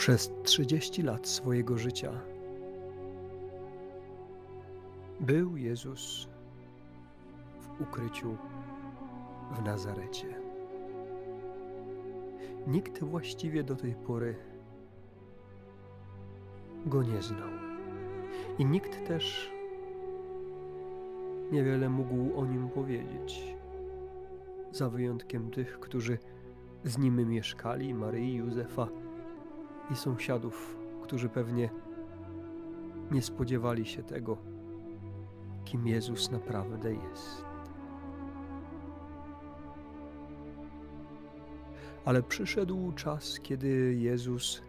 Przez 30 lat swojego życia był Jezus w ukryciu w Nazarecie. Nikt właściwie do tej pory go nie znał. I nikt też niewiele mógł o nim powiedzieć, za wyjątkiem tych, którzy z nim mieszkali, Maryi, Józefa i sąsiadów, którzy pewnie nie spodziewali się tego, kim Jezus naprawdę jest. Ale przyszedł czas, kiedy Jezus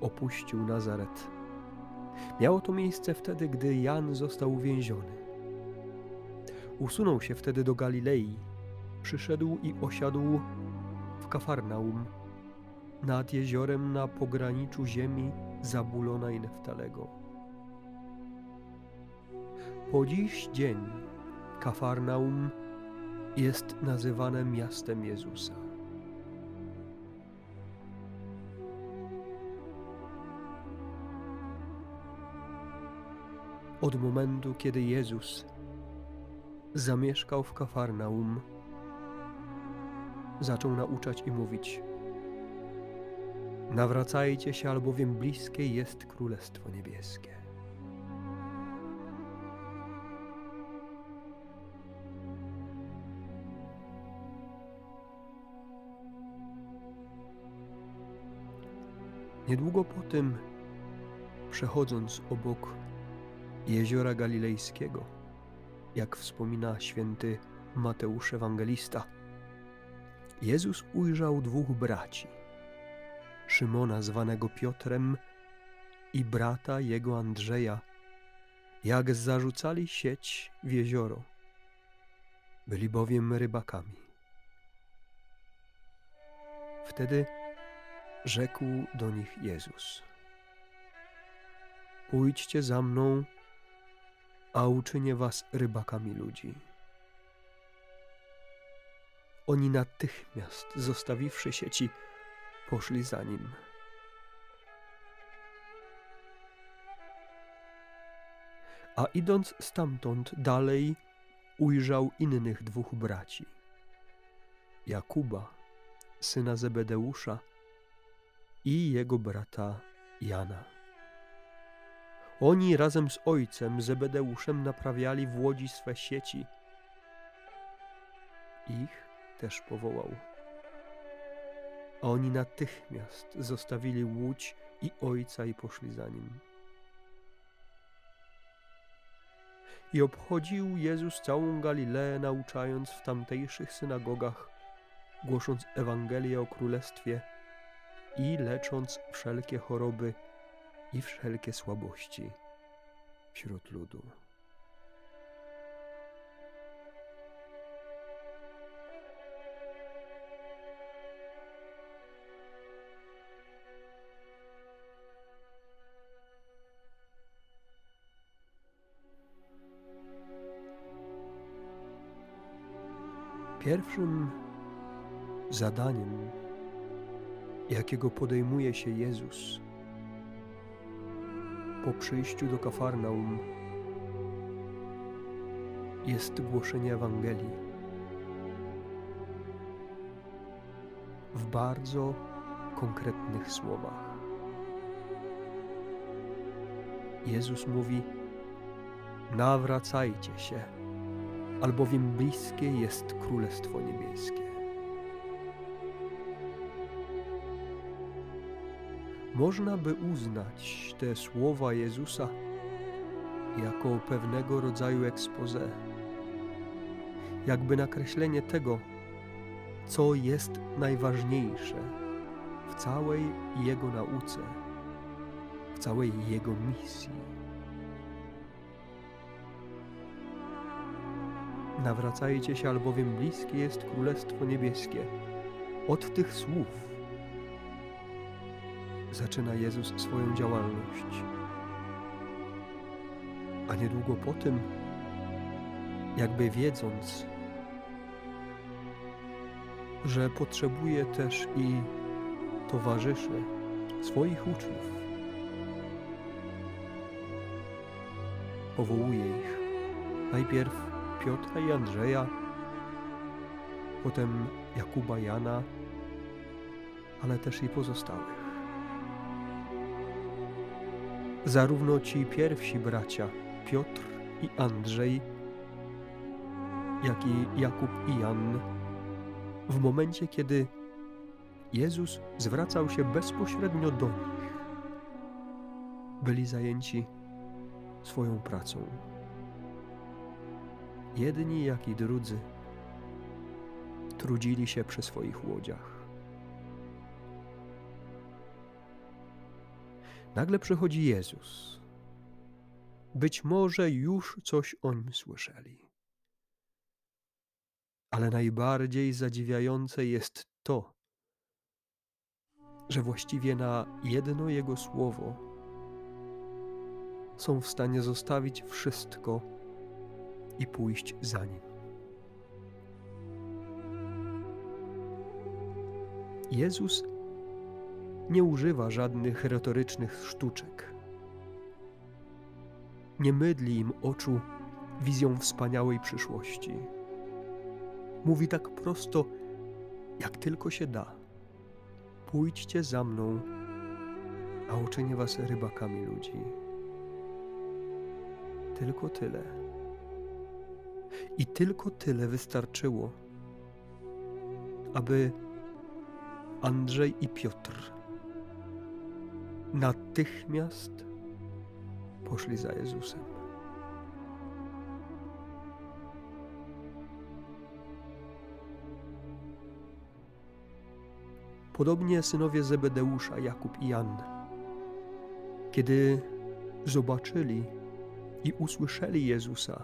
opuścił Nazaret. Miało to miejsce wtedy, gdy Jan został uwięziony. Usunął się wtedy do Galilei, przyszedł i osiadł w Kafarnaum, nad jeziorem na pograniczu ziemi Zabulona i Neftalego. Po dziś dzień Kafarnaum jest nazywane miastem Jezusa. Od momentu, kiedy Jezus zamieszkał w Kafarnaum, zaczął nauczać i mówić: Nawracajcie się, albowiem bliskie jest Królestwo Niebieskie. Niedługo po tym, przechodząc obok jeziora Galilejskiego, jak wspomina święty Mateusz Ewangelista, Jezus ujrzał dwóch braci, Szymona zwanego Piotrem i brata jego Andrzeja, jak zarzucali sieć w jezioro. Byli bowiem rybakami. Wtedy rzekł do nich Jezus: Pójdźcie za mną, a uczynię was rybakami ludzi. Oni natychmiast, zostawiwszy sieci, poszli za nim. A idąc stamtąd dalej, ujrzał innych dwóch braci: Jakuba, syna Zebedeusza, i jego brata Jana. Oni razem z ojcem Zebedeuszem naprawiali w łodzi swe sieci. Ich też powołał. A oni natychmiast zostawili łódź i ojca i poszli za nim. I obchodził Jezus całą Galileę, nauczając w tamtejszych synagogach, głosząc Ewangelię o Królestwie i lecząc wszelkie choroby i wszelkie słabości wśród ludu. Pierwszym zadaniem, jakiego podejmuje się Jezus po przyjściu do Kafarnaum, jest głoszenie Ewangelii w bardzo konkretnych słowach. Jezus mówi: Nawracajcie się albowiem bliskie jest Królestwo Niebieskie. Można by uznać te słowa Jezusa jako pewnego rodzaju expose, jakby nakreślenie tego, co jest najważniejsze w całej Jego nauce, w całej Jego misji. Nawracajcie się, albowiem bliskie jest Królestwo Niebieskie. Od tych słów zaczyna Jezus swoją działalność. A niedługo po tym, jakby wiedząc, że potrzebuje też i towarzyszy, swoich uczniów. Powołuje ich. Najpierw Piotra i Andrzeja, potem Jakuba, Jana, ale też i pozostałych. Zarówno ci pierwsi bracia, Piotr i Andrzej, jak i Jakub i Jan, w momencie, kiedy Jezus zwracał się bezpośrednio do nich, byli zajęci swoją pracą. Jedni, jak i drudzy trudzili się przy swoich łodziach. Nagle przychodzi Jezus. Być może już coś o nim słyszeli. Ale najbardziej zadziwiające jest to, że właściwie na jedno Jego słowo są w stanie zostawić wszystko i pójść za Nim. Jezus nie używa żadnych retorycznych sztuczek. Nie mydli im oczu wizją wspaniałej przyszłości. Mówi tak prosto, jak tylko się da. Pójdźcie za mną, a uczynię was rybakami ludzi. Tylko tyle. I tylko tyle wystarczyło, aby Andrzej i Piotr natychmiast poszli za Jezusem. Podobnie synowie Zebedeusza, Jakub i Jan, kiedy zobaczyli i usłyszeli Jezusa,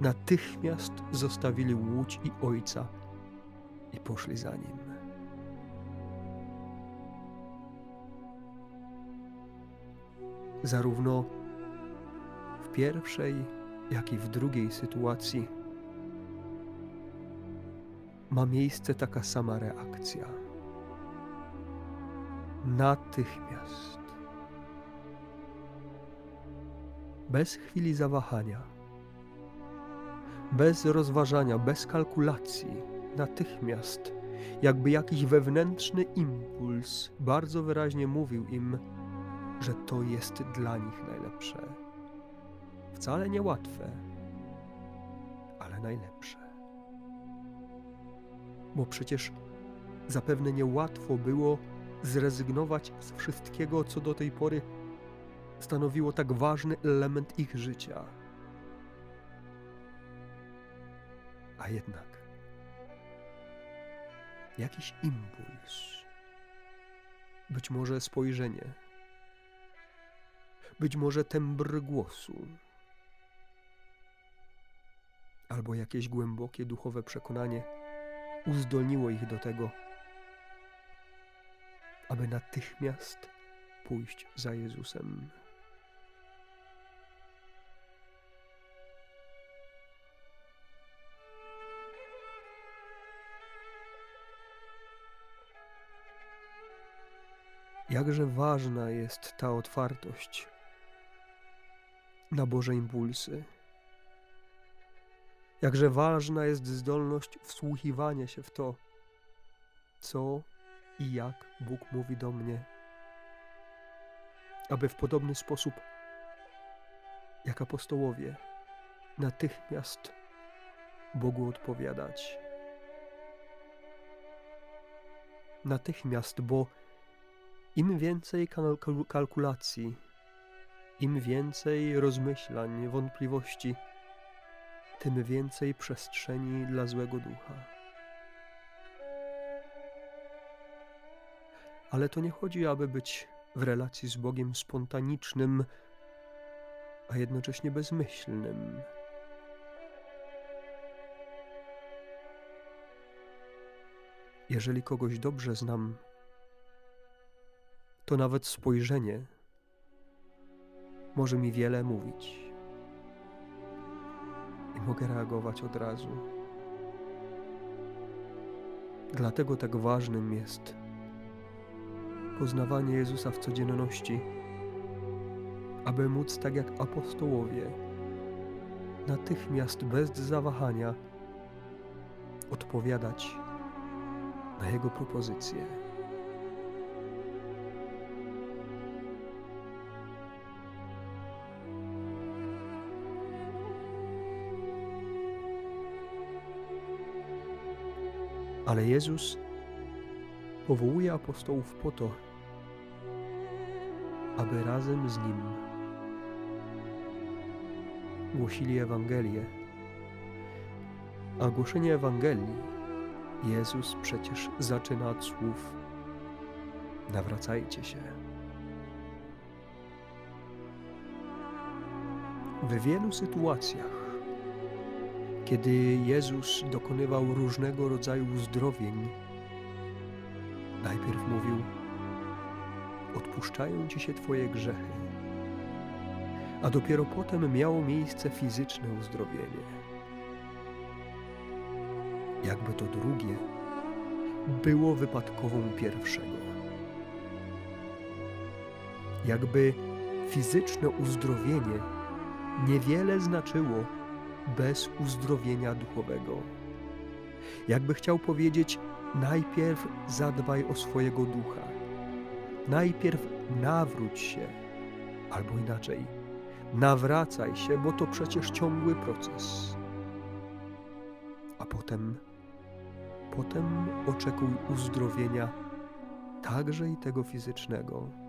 natychmiast zostawili łódź i ojca i poszli za nim. Zarówno w pierwszej, jak i w drugiej sytuacji ma miejsce taka sama reakcja. Natychmiast. Bez chwili zawahania, bez rozważania, bez kalkulacji, natychmiast, jakby jakiś wewnętrzny impuls bardzo wyraźnie mówił im, że to jest dla nich najlepsze. Wcale niełatwe, ale najlepsze. Bo przecież zapewne niełatwo było zrezygnować z wszystkiego, co do tej pory stanowiło tak ważny element ich życia. A jednak jakiś impuls, być może spojrzenie, być może tembr głosu, albo jakieś głębokie duchowe przekonanie uzdolniło ich do tego, aby natychmiast pójść za Jezusem. Jakże ważna jest ta otwartość na Boże impulsy. Jakże ważna jest zdolność wsłuchiwania się w to, co i jak Bóg mówi do mnie, aby w podobny sposób, jak apostołowie, natychmiast Bogu odpowiadać. Natychmiast, bo im więcej kalkulacji, im więcej rozmyślań, wątpliwości, tym więcej przestrzeni dla złego ducha. Ale to nie chodzi, aby być w relacji z Bogiem spontanicznym, a jednocześnie bezmyślnym. Jeżeli kogoś dobrze znam, to nawet spojrzenie może mi wiele mówić. I mogę reagować od razu. Dlatego tak ważnym jest poznawanie Jezusa w codzienności, aby móc tak jak apostołowie natychmiast bez zawahania odpowiadać na Jego propozycje. Ale Jezus powołuje apostołów po to, aby razem z Nim głosili Ewangelię. A głoszenie Ewangelii Jezus przecież zaczyna od słów: Nawracajcie się. W wielu sytuacjach, kiedy Jezus dokonywał różnego rodzaju uzdrowień, najpierw mówił: Odpuszczają ci się Twoje grzechy a dopiero potem miało miejsce fizyczne uzdrowienie. Jakby to drugie było wypadkową pierwszego. Jakby fizyczne uzdrowienie niewiele znaczyło bez uzdrowienia duchowego. Jakby chciał powiedzieć, najpierw zadbaj o swojego ducha. Najpierw nawróć się, albo inaczej, nawracaj się, bo to przecież ciągły proces. A potem, potem oczekuj uzdrowienia, także i tego fizycznego.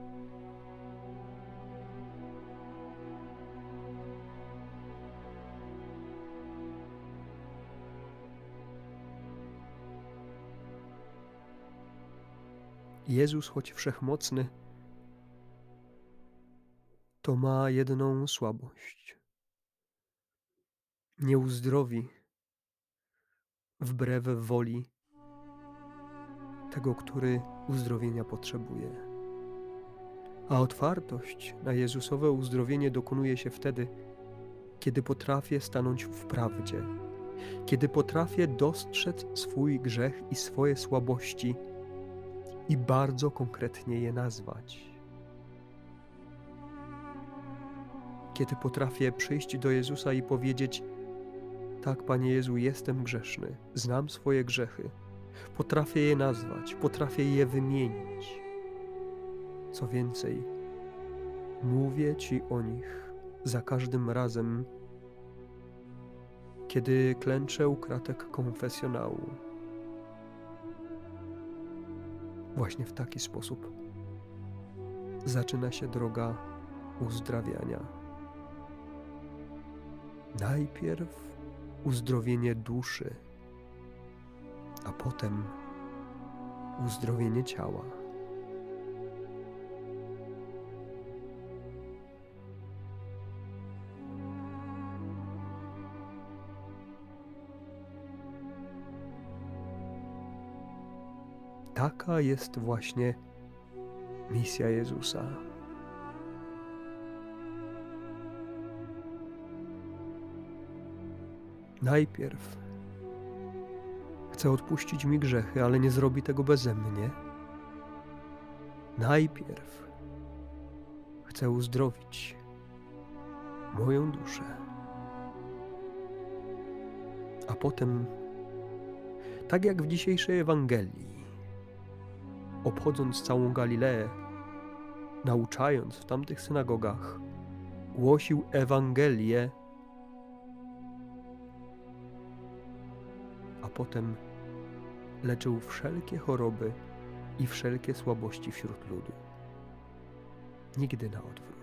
Jezus, choć wszechmocny, to ma jedną słabość. Nie uzdrowi wbrew woli tego, który uzdrowienia potrzebuje. A otwartość na Jezusowe uzdrowienie dokonuje się wtedy, kiedy potrafię stanąć w prawdzie, kiedy potrafię dostrzec swój grzech i swoje słabości i bardzo konkretnie je nazwać. kiedy potrafię przyjść do Jezusa i powiedzieć: Tak, Panie Jezu, jestem grzeszny, znam swoje grzechy, potrafię je nazwać, potrafię je wymienić. Co więcej, mówię Ci o nich za każdym razem, kiedy klęczę u kratek konfesjonału. Właśnie w taki sposób zaczyna się droga uzdrawiania. Najpierw uzdrowienie duszy, a potem uzdrowienie ciała. Taka jest właśnie misja Jezusa. Najpierw chce odpuścić mi grzechy, ale nie zrobi tego beze mnie. Najpierw chce uzdrowić moją duszę, a potem, tak jak w dzisiejszej Ewangelii, obchodząc całą Galileę, nauczając w tamtych synagogach, głosił Ewangelię potem leczył wszelkie choroby i wszelkie słabości wśród ludu. Nigdy na odwrót.